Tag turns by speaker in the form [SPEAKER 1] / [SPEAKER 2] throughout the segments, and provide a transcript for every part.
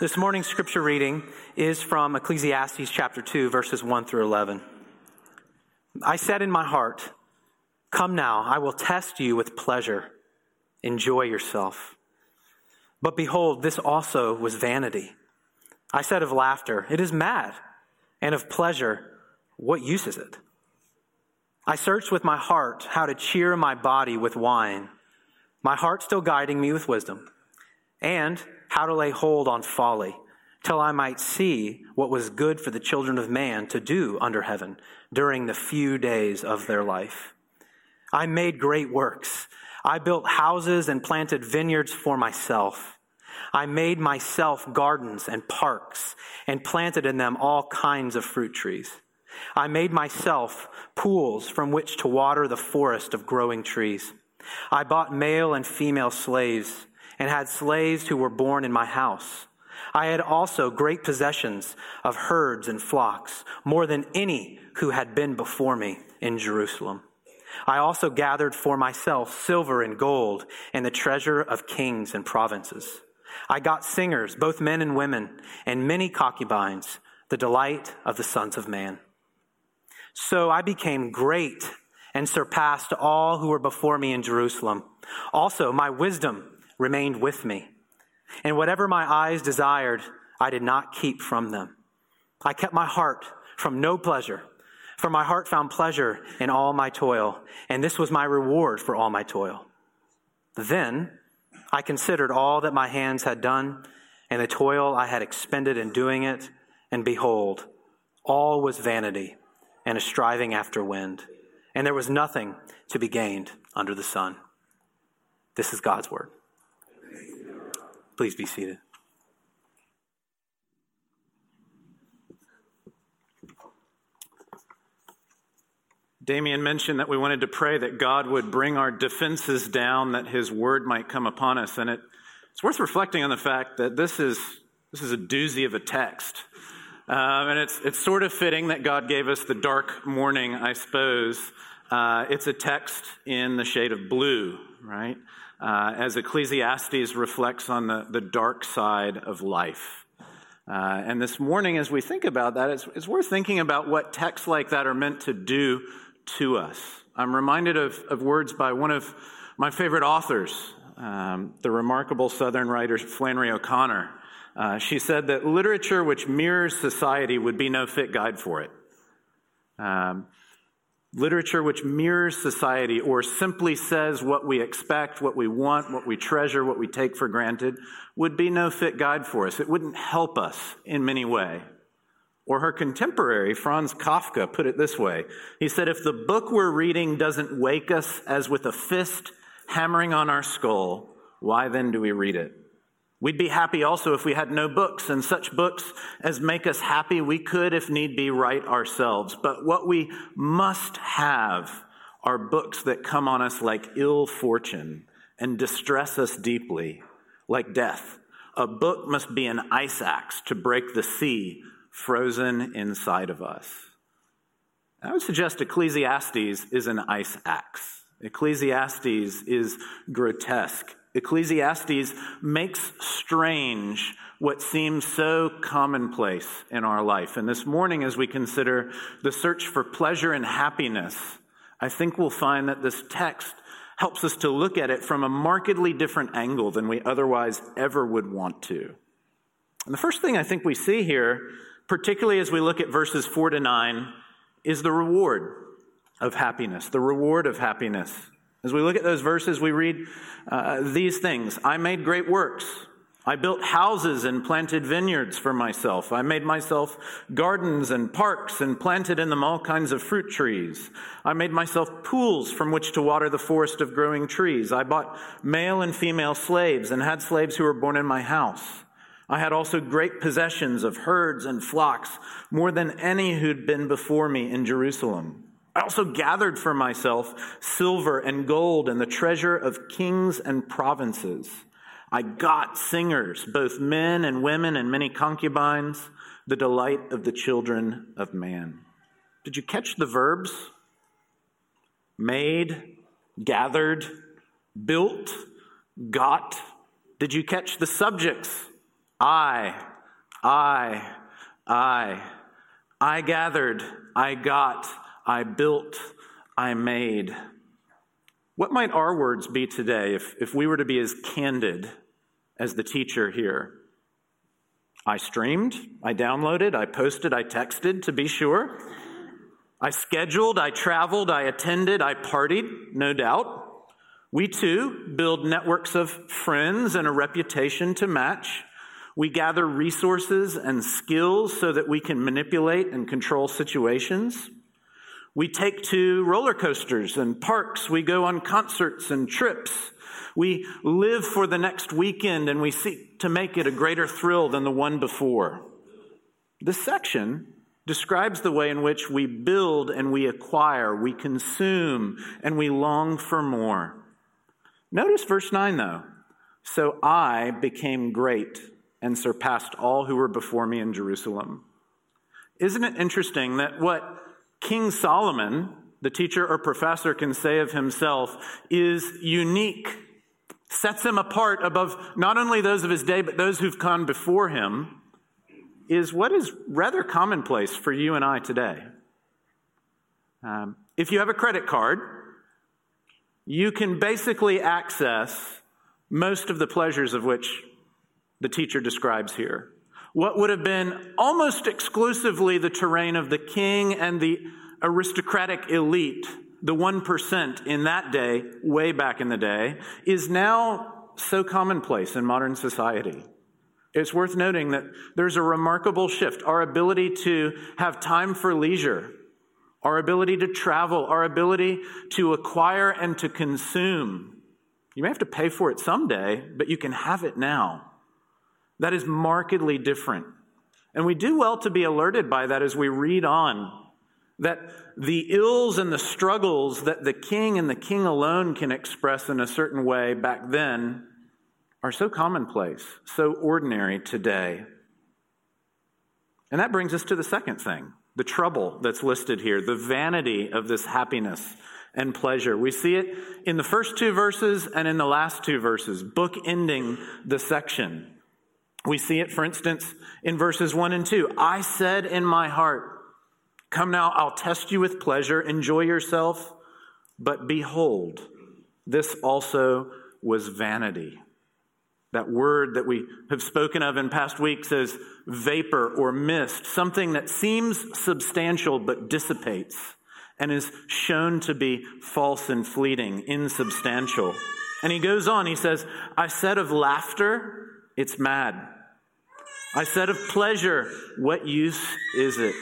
[SPEAKER 1] This morning's scripture reading is from Ecclesiastes chapter 2, verses 1 through 11. I said in my heart, Come now, I will test you with pleasure. Enjoy yourself. But behold, this also was vanity. I said of laughter, It is mad, and of pleasure, what use is it? I searched with my heart how to cheer my body with wine, my heart still guiding me with wisdom, and how to lay hold on folly, till I might see what was good for the children of man to do under heaven during the few days of their life. I made great works. I built houses and planted vineyards for myself. I made myself gardens and parks and planted in them all kinds of fruit trees. I made myself pools from which to water the forest of growing trees. I bought male and female slaves and had slaves who were born in my house. I had also great possessions of herds and flocks, more than any who had been before me in Jerusalem. I also gathered for myself silver and gold and the treasure of kings and provinces. I got singers, both men and women, and many concubines, the delight of the sons of man. So I became great and surpassed all who were before me in Jerusalem. Also, my wisdom remained with me. And whatever my eyes desired, I did not keep from them. I kept my heart from no pleasure, for my heart found pleasure in all my toil, and this was my reward for all my toil. Then I considered all that my hands had done, and the toil I had expended in doing it, and behold, all was vanity and a striving after wind, and there was nothing to be gained under the sun. This is God's word. Please be seated.
[SPEAKER 2] Damien mentioned that we wanted to pray that God would bring our defenses down, that his word might come upon us. And it, it's worth reflecting on the fact that this is, this is a doozy of a text. Um, and it's, it's sort of fitting that God gave us the dark morning, I suppose. Uh, it's a text in the shade of blue, right? Uh, as Ecclesiastes reflects on the, the dark side of life. Uh, and this morning, as we think about that, it's, it's, worth thinking about what texts like that are meant to do to us. I'm reminded of, of words by one of my favorite authors, um, the remarkable Southern writer Flannery O'Connor. Uh, she said that literature which mirrors society would be no fit guide for it. Um, Literature which mirrors society or simply says what we expect, what we want, what we treasure, what we take for granted would be no fit guide for us. It wouldn't help us in many way. Or her contemporary, Franz Kafka, put it this way. He said, If the book we're reading doesn't wake us as with a fist hammering on our skull, why then do we read it? We'd be happy also if we had no books, and such books as make us happy, we could, if need be, write ourselves. But what we must have are books that come on us like ill fortune and distress us deeply, like death. A book must be an ice axe to break the sea frozen inside of us. I would suggest Ecclesiastes is an ice axe. Ecclesiastes is grotesque Ecclesiastes makes strange what seems so commonplace in our life. And this morning, as we consider the search for pleasure and happiness, I think we'll find that this text helps us to look at it from a markedly different angle than we otherwise ever would want to. And the first thing I think we see here, particularly as we look at verses 4 to 9, is the reward of happiness, the reward of happiness. As we look at those verses, we read uh, these things I made great works. I built houses and planted vineyards for myself. I made myself gardens and parks and planted in them all kinds of fruit trees. I made myself pools from which to water the forest of growing trees. I bought male and female slaves and had slaves who were born in my house. I had also great possessions of herds and flocks, more than any who'd been before me in Jerusalem. I also gathered for myself silver and gold and the treasure of kings and provinces. I got singers, both men and women, and many concubines, the delight of the children of man. Did you catch the verbs? Made, gathered, built, got. Did you catch the subjects? I, I, I. I gathered, I got, I built, I made. What might our words be today if, if we were to be as candid as the teacher here? I streamed, I downloaded, I posted, I texted to be sure. I scheduled, I traveled, I attended, I partied, no doubt. We too build networks of friends and a reputation to match. We gather resources and skills so that we can manipulate and control situations. We take to roller coasters and parks. We go on concerts and trips. We live for the next weekend and we seek to make it a greater thrill than the one before. This section describes the way in which we build and we acquire, we consume, and we long for more. Notice verse 9 though. So I became great and surpassed all who were before me in Jerusalem. Isn't it interesting that what King Solomon, the teacher or professor, can say of himself is unique, sets him apart above not only those of his day, but those who've come before him, is what is rather commonplace for you and I today. Um, if you have a credit card, you can basically access most of the pleasures of which the teacher describes here. What would have been almost exclusively the terrain of the king and the aristocratic elite, the 1% in that day, way back in the day, is now so commonplace in modern society. It's worth noting that there's a remarkable shift. Our ability to have time for leisure, our ability to travel, our ability to acquire and to consume. You may have to pay for it someday, but you can have it now. That is markedly different. And we do well to be alerted by that as we read on. That the ills and the struggles that the king and the king alone can express in a certain way back then are so commonplace, so ordinary today. And that brings us to the second thing the trouble that's listed here, the vanity of this happiness and pleasure. We see it in the first two verses and in the last two verses, bookending the section. We see it, for instance, in verses 1 and 2. I said in my heart, Come now, I'll test you with pleasure, enjoy yourself. But behold, this also was vanity. That word that we have spoken of in past weeks as vapor or mist, something that seems substantial but dissipates and is shown to be false and fleeting, insubstantial. And he goes on, he says, I said of laughter, it's mad. I said of pleasure, what use is it?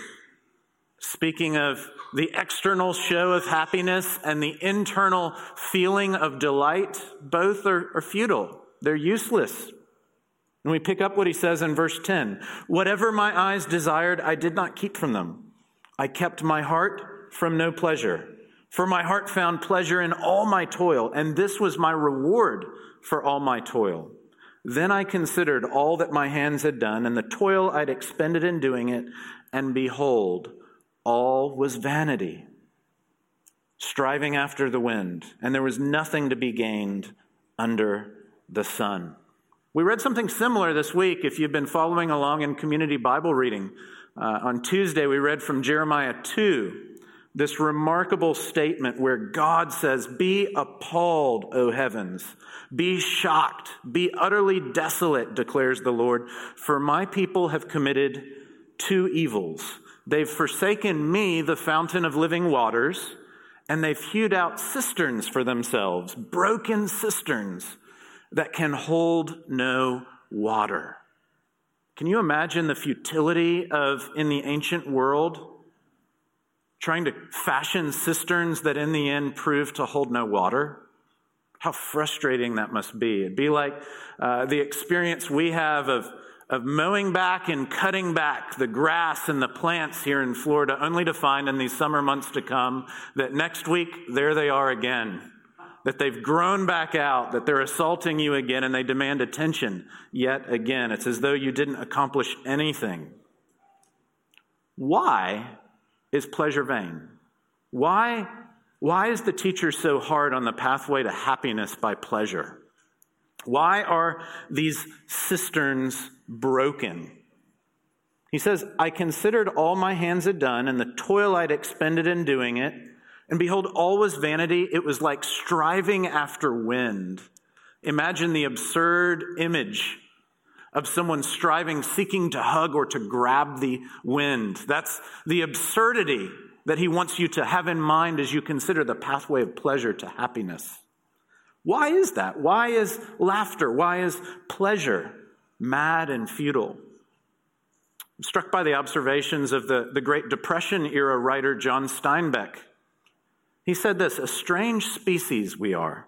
[SPEAKER 2] Speaking of the external show of happiness and the internal feeling of delight, both are, are futile. They're useless. And we pick up what he says in verse 10 Whatever my eyes desired, I did not keep from them. I kept my heart from no pleasure. For my heart found pleasure in all my toil, and this was my reward for all my toil. Then I considered all that my hands had done and the toil I'd expended in doing it, and behold, all was vanity, striving after the wind, and there was nothing to be gained under the sun. We read something similar this week if you've been following along in community Bible reading. Uh, on Tuesday, we read from Jeremiah 2 this remarkable statement where God says, Be appalled, O heavens. Be shocked. Be utterly desolate, declares the Lord. For my people have committed two evils. They've forsaken me, the fountain of living waters, and they've hewed out cisterns for themselves, broken cisterns that can hold no water. Can you imagine the futility of, in the ancient world, trying to fashion cisterns that in the end prove to hold no water. How frustrating that must be. It'd be like uh, the experience we have of, of mowing back and cutting back the grass and the plants here in Florida, only to find in these summer months to come that next week, there they are again. That they've grown back out, that they're assaulting you again, and they demand attention yet again. It's as though you didn't accomplish anything. Why is pleasure vain? Why, why is the teacher so hard on the pathway to happiness by pleasure? Why are these cisterns broken. He says, I considered all my hands had done and the toil I'd expended in doing it. And behold, all was vanity. It was like striving after wind. Imagine the absurd image of someone striving, seeking to hug or to grab the wind. That's the absurdity that he wants you to have in mind as you consider the pathway of pleasure to happiness. Why is that? Why is laughter? Why is pleasure mad and futile? I'm struck by the observations of the, the Great Depression era writer John Steinbeck. He said this A strange species we are.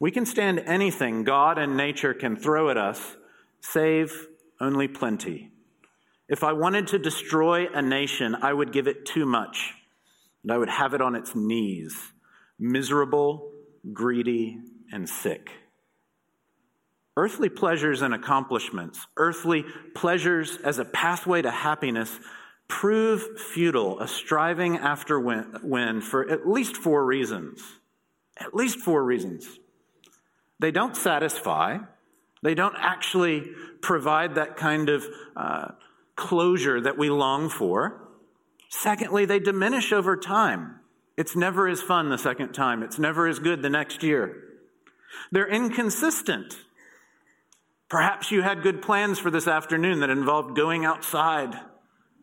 [SPEAKER 2] We can stand anything God and nature can throw at us, save only plenty. If I wanted to destroy a nation, I would give it too much, and I would have it on its knees, miserable, greedy, and sick. Earthly pleasures and accomplishments, earthly pleasures as a pathway to happiness, prove futile, a striving after win for at least four reasons. At least four reasons. They don't satisfy, they don't actually provide that kind of uh, closure that we long for. Secondly, they diminish over time. It's never as fun the second time, it's never as good the next year. They're inconsistent. Perhaps you had good plans for this afternoon that involved going outside,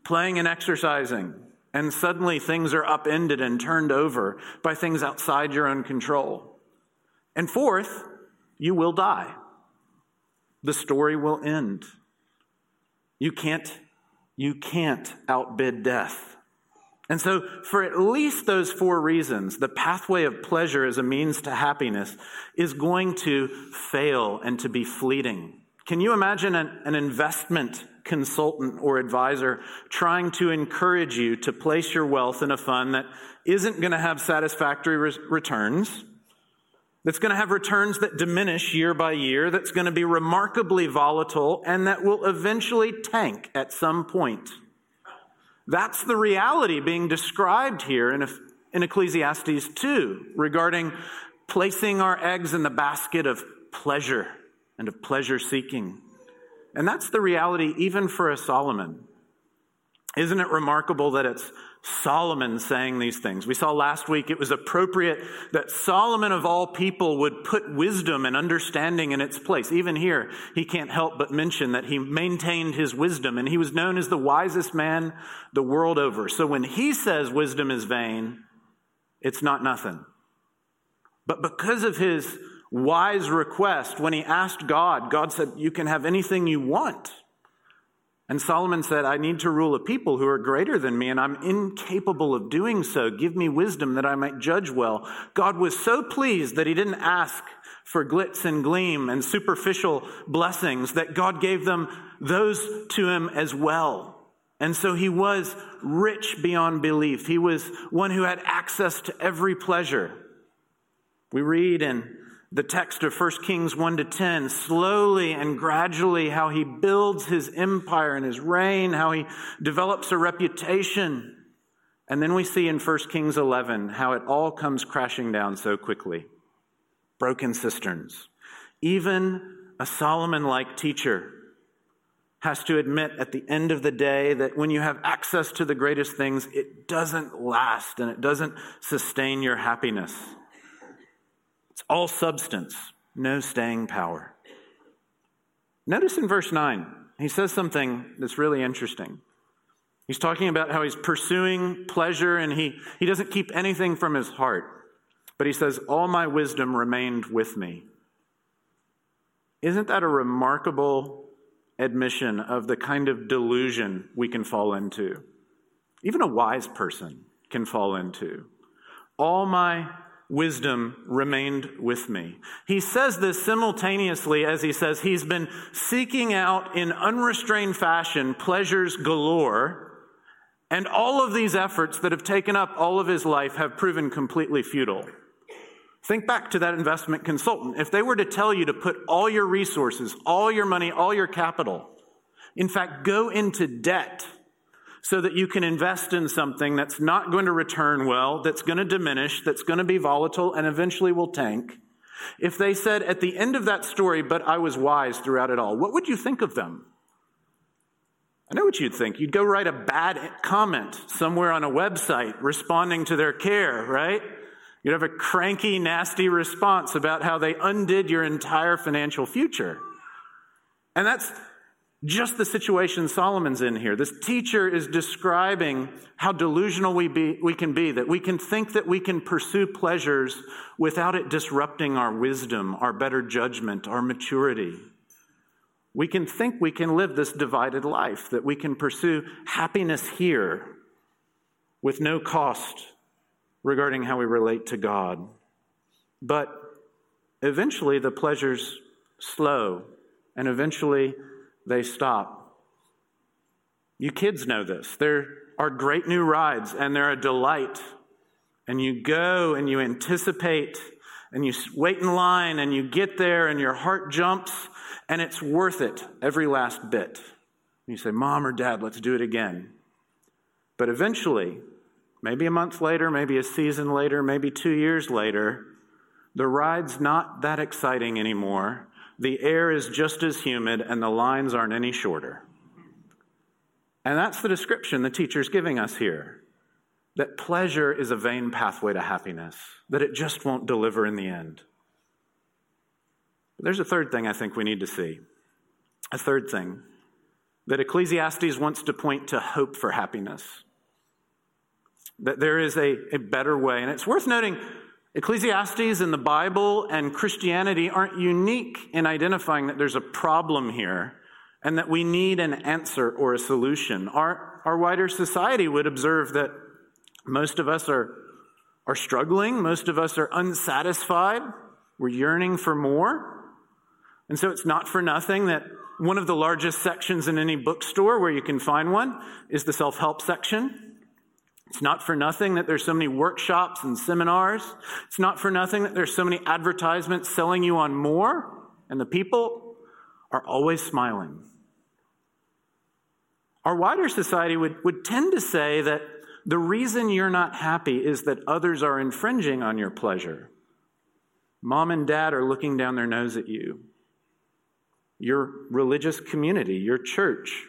[SPEAKER 2] playing and exercising, and suddenly things are upended and turned over by things outside your own control. And fourth, you will die. The story will end. You can't, you can't outbid death. And so, for at least those four reasons, the pathway of pleasure as a means to happiness is going to fail and to be fleeting. Can you imagine an, an investment consultant or advisor trying to encourage you to place your wealth in a fund that isn't going to have satisfactory re- returns? That's going to have returns that diminish year by year, that's going to be remarkably volatile, and that will eventually tank at some point. That's the reality being described here in, in Ecclesiastes 2 regarding placing our eggs in the basket of pleasure and of pleasure seeking. And that's the reality even for a Solomon. Isn't it remarkable that it's Solomon saying these things. We saw last week it was appropriate that Solomon of all people would put wisdom and understanding in its place. Even here, he can't help but mention that he maintained his wisdom and he was known as the wisest man the world over. So when he says wisdom is vain, it's not nothing. But because of his wise request, when he asked God, God said, You can have anything you want. And Solomon said, I need to rule a people who are greater than me, and I'm incapable of doing so. Give me wisdom that I might judge well. God was so pleased that he didn't ask for glitz and gleam and superficial blessings, that God gave them those to him as well. And so he was rich beyond belief. He was one who had access to every pleasure. We read in the text of 1 Kings 1 to 10, slowly and gradually, how he builds his empire and his reign, how he develops a reputation. And then we see in 1 Kings 11 how it all comes crashing down so quickly. Broken cisterns. Even a Solomon like teacher has to admit at the end of the day that when you have access to the greatest things, it doesn't last and it doesn't sustain your happiness. All substance, no staying power. Notice in verse 9, he says something that's really interesting. He's talking about how he's pursuing pleasure and he, he doesn't keep anything from his heart. But he says, All my wisdom remained with me. Isn't that a remarkable admission of the kind of delusion we can fall into? Even a wise person can fall into. All my wisdom remained with me. He says this simultaneously as he says he's been seeking out in unrestrained fashion pleasures galore. And all of these efforts that have taken up all of his life have proven completely futile. Think back to that investment consultant. If they were to tell you to put all your resources, all your money, all your capital, in fact, go into debt so that you can invest in something that's not going to return well, that's going to diminish, that's going to be volatile, and eventually will tank. If they said at the end of that story, but I was wise throughout it all, what would you think of them? I know what you'd think. You'd go write a bad comment somewhere on a website responding to their care, right? You'd have a cranky, nasty response about how they undid your entire financial future. And that's just the situation Solomon's in here. This teacher is describing how delusional we, be, we can be, that we can think that we can pursue pleasures without it disrupting our wisdom, our better judgment, our maturity. We can think we can live this divided life, that we can pursue happiness here with no cost regarding how we relate to God. But eventually the pleasures slow, and eventually they stop. You kids know this. There are great new rides, and they're a delight. And you go and you anticipate, and you wait in line, and you get there, and your heart jumps and it's worth it every last bit. You say, Mom or Dad, let's do it again. But eventually, maybe a month later, maybe a season later, maybe two years later, the ride's not that exciting anymore. The air is just as humid, and the lines aren't any shorter. And that's the description the teacher's giving us here that pleasure is a vain pathway to happiness, that it just won't deliver in the end. But there's a third thing I think we need to see. A third thing that Ecclesiastes wants to point to hope for happiness. That there is a, a better way. And it's worth noting Ecclesiastes and the Bible and Christianity aren't unique in identifying that there's a problem here and that we need an answer or a solution. Our, our wider society would observe that most of us are, are struggling, most of us are unsatisfied, we're yearning for more. And so it's not for nothing that one of the largest sections in any bookstore where you can find one is the self help section. It's not for nothing that there's so many workshops and seminars. It's not for nothing that there's so many advertisements selling you on more, and the people are always smiling. Our wider society would, would tend to say that the reason you're not happy is that others are infringing on your pleasure. Mom and dad are looking down their nose at you your religious community, your church.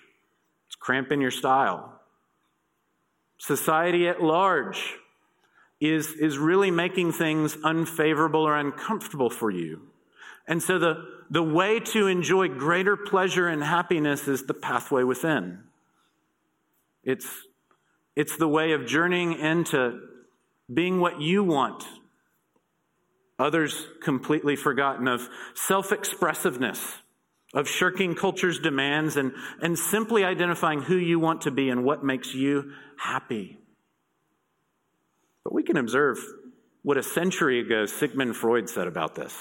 [SPEAKER 2] It's cramping your style. Society at large is, is really making things unfavorable or uncomfortable for you. And so the, the way to enjoy greater pleasure and happiness is the pathway within. It's, it's the way of journeying into being what you want. Others completely forgotten of self expressiveness of shirking culture's demands and, and simply identifying who you want to be and what makes you happy. But we can observe what a century ago Sigmund Freud said about this.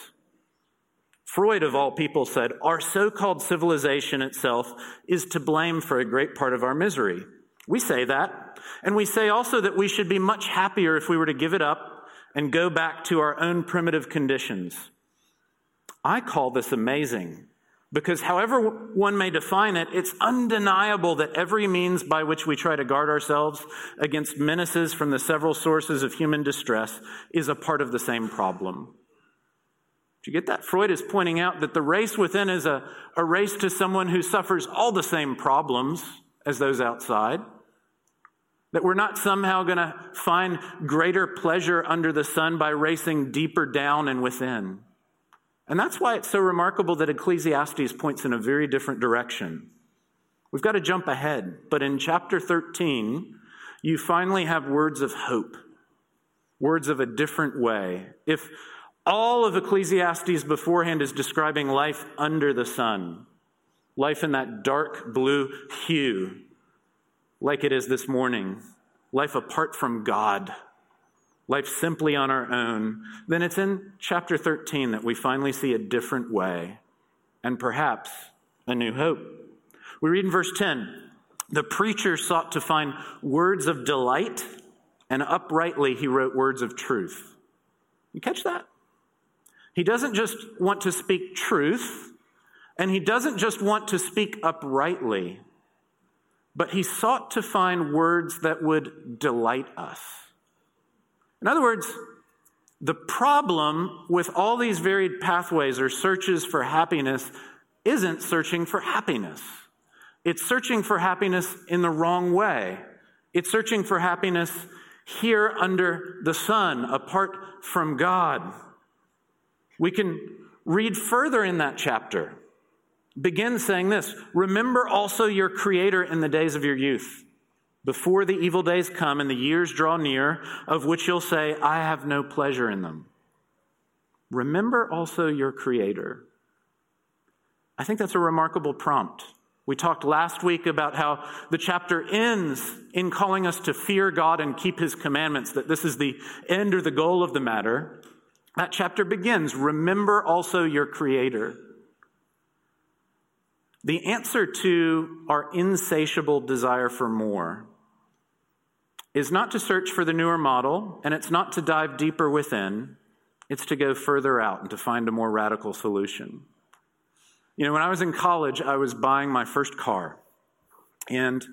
[SPEAKER 2] Freud, of all people, said, Our so called civilization itself is to blame for a great part of our misery. We say that. And we say also that we should be much happier if we were to give it up and go back to our own primitive conditions. I call this amazing because, however one may define it, it's undeniable that every means by which we try to guard ourselves against menaces from the several sources of human distress is a part of the same problem. Do you get that? Freud is pointing out that the race within is a, a race to someone who suffers all the same problems as those outside. That we're not somehow going to find greater pleasure under the sun by racing deeper down and within. And that's why it's so remarkable that Ecclesiastes points in a very different direction. We've got to jump ahead, but in chapter 13, you finally have words of hope, words of a different way. If all of Ecclesiastes beforehand is describing life under the sun, life in that dark blue hue, like it is this morning, life apart from God life simply on our own, then it's in chapter 13 that we finally see a different way and perhaps a new hope. We read in verse 10 the preacher sought to find words of delight, and uprightly he wrote words of truth. You catch that? He doesn't just want to speak truth, and he doesn't just want to speak uprightly, but he sought to find words that would delight us. In other words, the problem with all these varied pathways or searches for happiness isn't searching for happiness. It's searching for happiness in the wrong way. It's searching for happiness here under the sun, apart from God. We can read further in that chapter. Begin saying this Remember also your Creator in the days of your youth, before the evil days come and the years draw near, of which you'll say, I have no pleasure in them. Remember also your Creator. I think that's a remarkable prompt. We talked last week about how the chapter ends in calling us to fear God and keep His commandments, that this is the end or the goal of the matter. That chapter begins Remember also your Creator. The answer to our insatiable desire for more is not to search for the newer model, and it's not to dive deeper within, it's to go further out and to find a more radical solution. You know, when I was in college, I was buying my first car. And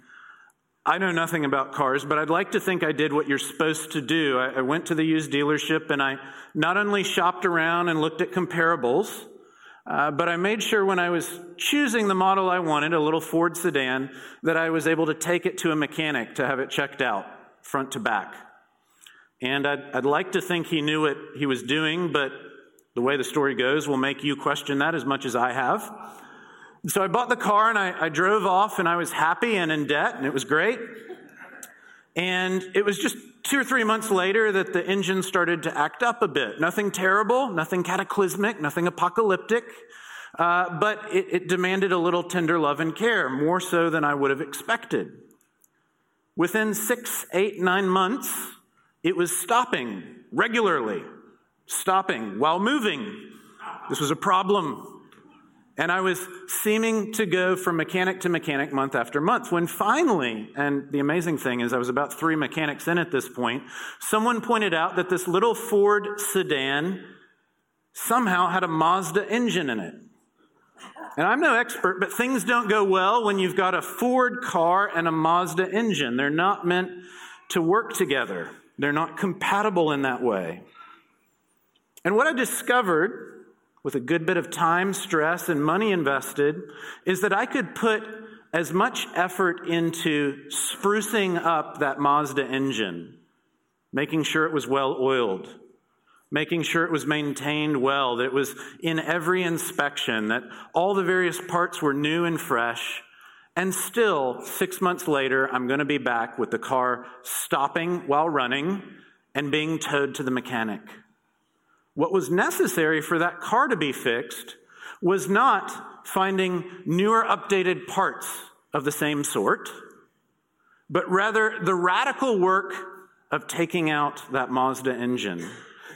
[SPEAKER 2] I know nothing about cars, but I'd like to think I did what you're supposed to do. I, I, went to the used dealership and I not only shopped around and looked at comparables, uh, but I made sure when I was choosing the model I wanted, a little Ford sedan, that I was able to take it to a mechanic to have it checked out, front to back. And I'd, I'd like to think he knew what he was doing, but the way the story goes will make you question that as much as I have. So I bought the car and I, I drove off and I was happy and in debt and it was great. And it was just two or three months later that the engine started to act up a bit. Nothing terrible, nothing cataclysmic, nothing apocalyptic, uh, but it, it demanded a little tender love and care, more so than I would have expected. Within six, eight, nine months, it was stopping regularly stopping while moving. This was a problem. And I was seeming to go from mechanic to mechanic month after month when finally, and the amazing thing is I was about three mechanics in at this point, someone pointed out that this little Ford sedan somehow had a Mazda engine in it. And I'm no expert, but things don't go well when you've got a Ford car and a Mazda engine. They're not meant to work together. They're not compatible in that way. And what I discovered with a good bit of time, stress, and money invested is that I could put as much effort into sprucing up that Mazda engine, making sure it was well oiled, making sure it was maintained well, that it was in every inspection, that all the various parts were new and fresh. And still, six months later, I'm going to be back with the car stopping while running and being towed to the mechanic. What was necessary for that car to be fixed was not finding newer, updated parts of the same sort, but rather the radical work of taking out that Mazda engine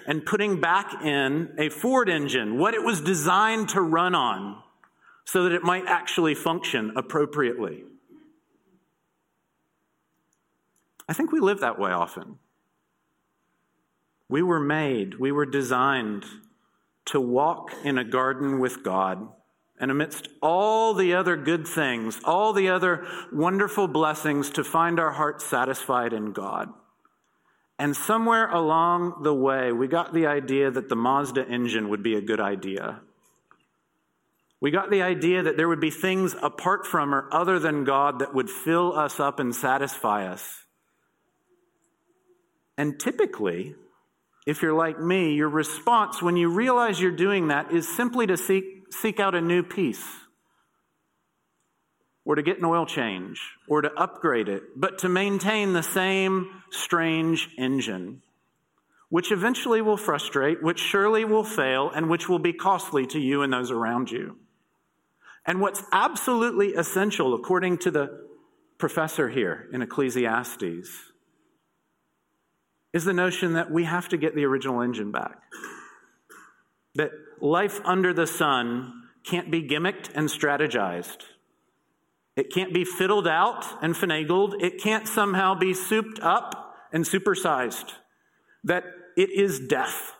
[SPEAKER 2] and putting back in a Ford engine, what it was designed to run on, so that it might actually function appropriately. I think we live that way often. We were made, we were designed to walk in a garden with God. And amidst all the other good things, all the other wonderful blessings, to find our hearts satisfied in God. And somewhere along the way, we got the idea that the Mazda engine would be a good idea. We got the idea that there would be things apart from or other than God that would fill us up and satisfy us. And typically, if you're like me, your response when you realize you're doing that is simply to seek, seek out a new piece or to get an oil change or to upgrade it, but to maintain the same strange engine, which eventually will frustrate, which surely will fail, and which will be costly to you and those around you. And what's absolutely essential, according to the professor here in Ecclesiastes, is the notion that we have to get the original engine back. That life under the sun can't be gimmicked and strategized. It can't be fiddled out and finagled. It can't somehow be souped up and supersized. That it is death.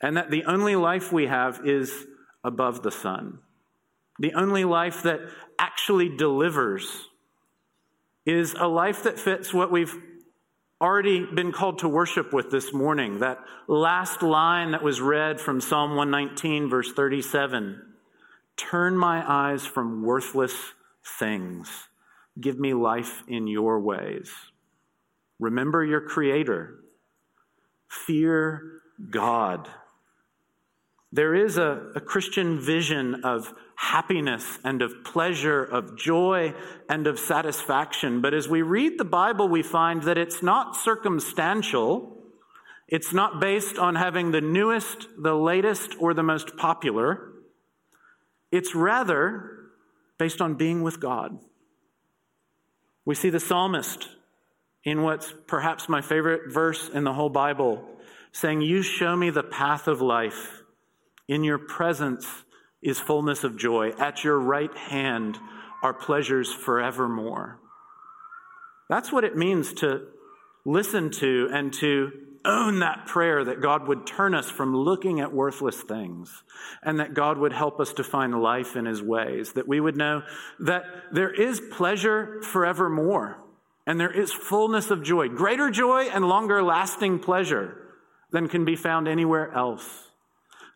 [SPEAKER 2] And that the only life we have is above the sun. The only life that actually delivers is a life that fits what we've already been called to worship with this morning. That last line that was read from Psalm 119, verse 37 Turn my eyes from worthless things Give me life in your ways. Remember your Creator. Fear God. There is a, a, Christian vision of happiness and of pleasure, of joy and of satisfaction. But as we read the Bible, we find that it's not circumstantial. It's not based on having the newest, the latest, or the most popular. It's rather based on being with God. We see the psalmist in what's perhaps my favorite verse in the whole Bible saying, You show me the path of life. In your presence is fullness of joy. At your right hand are pleasures forevermore. That's what it means to listen to and to own that prayer that God would turn us from looking at worthless things and that God would help us to find life in his ways, that we would know that there is pleasure forevermore and there is fullness of joy, greater joy and longer lasting pleasure than can be found anywhere else.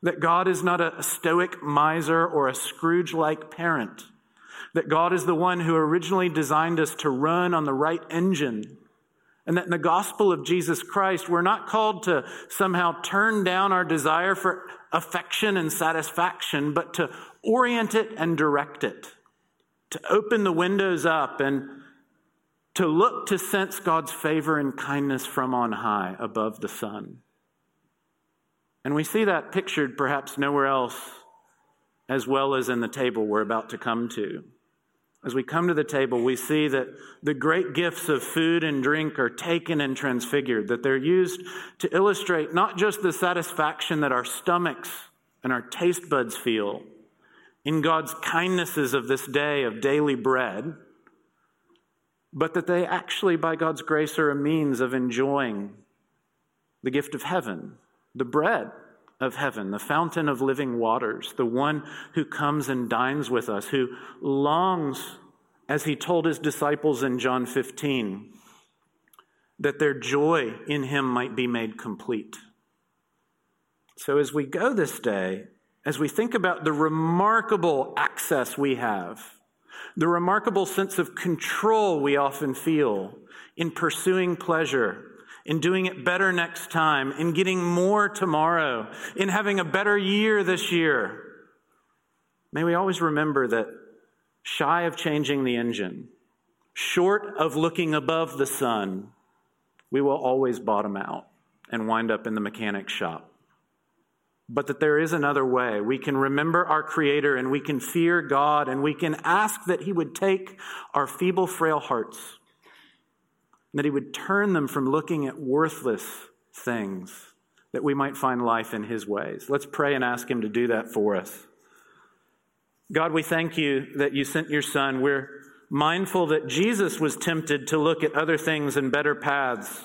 [SPEAKER 2] That God is not a stoic miser or a Scrooge like parent. That God is the one who originally designed us to run on the right engine. And that in the gospel of Jesus Christ, we're not called to somehow turn down our desire for affection and satisfaction, but to orient it and direct it. To open the windows up and to look to sense God's favor and kindness from on high above the sun. And we see that pictured perhaps nowhere else as well as in the table we're about to come to. As we come to the table, we see that the great gifts of food and drink are taken and transfigured, that they're used to illustrate not just the satisfaction that our stomachs and our taste buds feel in God's kindnesses of this day of daily bread, but that they actually, by God's grace, are a means of enjoying the gift of heaven the bread of heaven, the fountain of living waters, the one who comes and dines with us, who longs, as he told his disciples in John 15, that their joy in him might be made complete. So, as we go this day, as we think about the remarkable access we have, the remarkable sense of control we often feel in pursuing pleasure, in doing it better next time, in getting more tomorrow, in having a better year this year. May we always remember that shy of changing the engine, short of looking above the sun, we will always bottom out and wind up in the mechanic's shop. But that there is another way. We can remember our Creator and we can fear God and we can ask that He would take our feeble, frail hearts that He would turn them from looking at worthless things, that we might find life in His ways. Let's pray and ask Him to do that for us. God, we thank you that you sent your Son. We're mindful that Jesus was tempted to look at other things and better paths.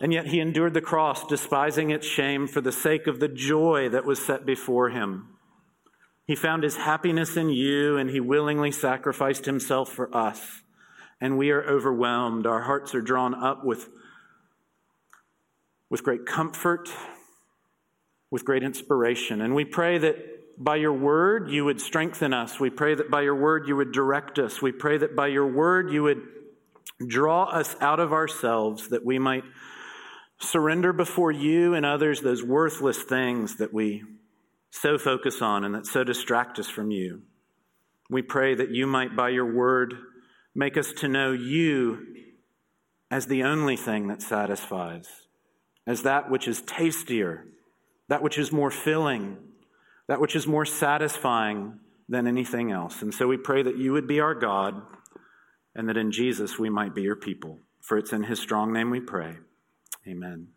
[SPEAKER 2] And yet he endured the cross, despising its shame for the sake of the joy that was set before him. He found his happiness in you, and he willingly sacrificed himself for us and we are overwhelmed. Our hearts are drawn up with, with great comfort, with great inspiration. And we pray that by your word you would strengthen us. We pray that by your word you would direct us. We pray that by your word you would draw us out of ourselves that we might surrender before you and others those worthless things that we so focus on and that so distract us from you. We pray that you might, by your word, Make us to know you as the only thing that satisfies, as that which is tastier, that which is more filling, that which is more satisfying than anything else. And so we pray that you would be our God and that in Jesus we might be your people. For it's in his strong name we pray. Amen.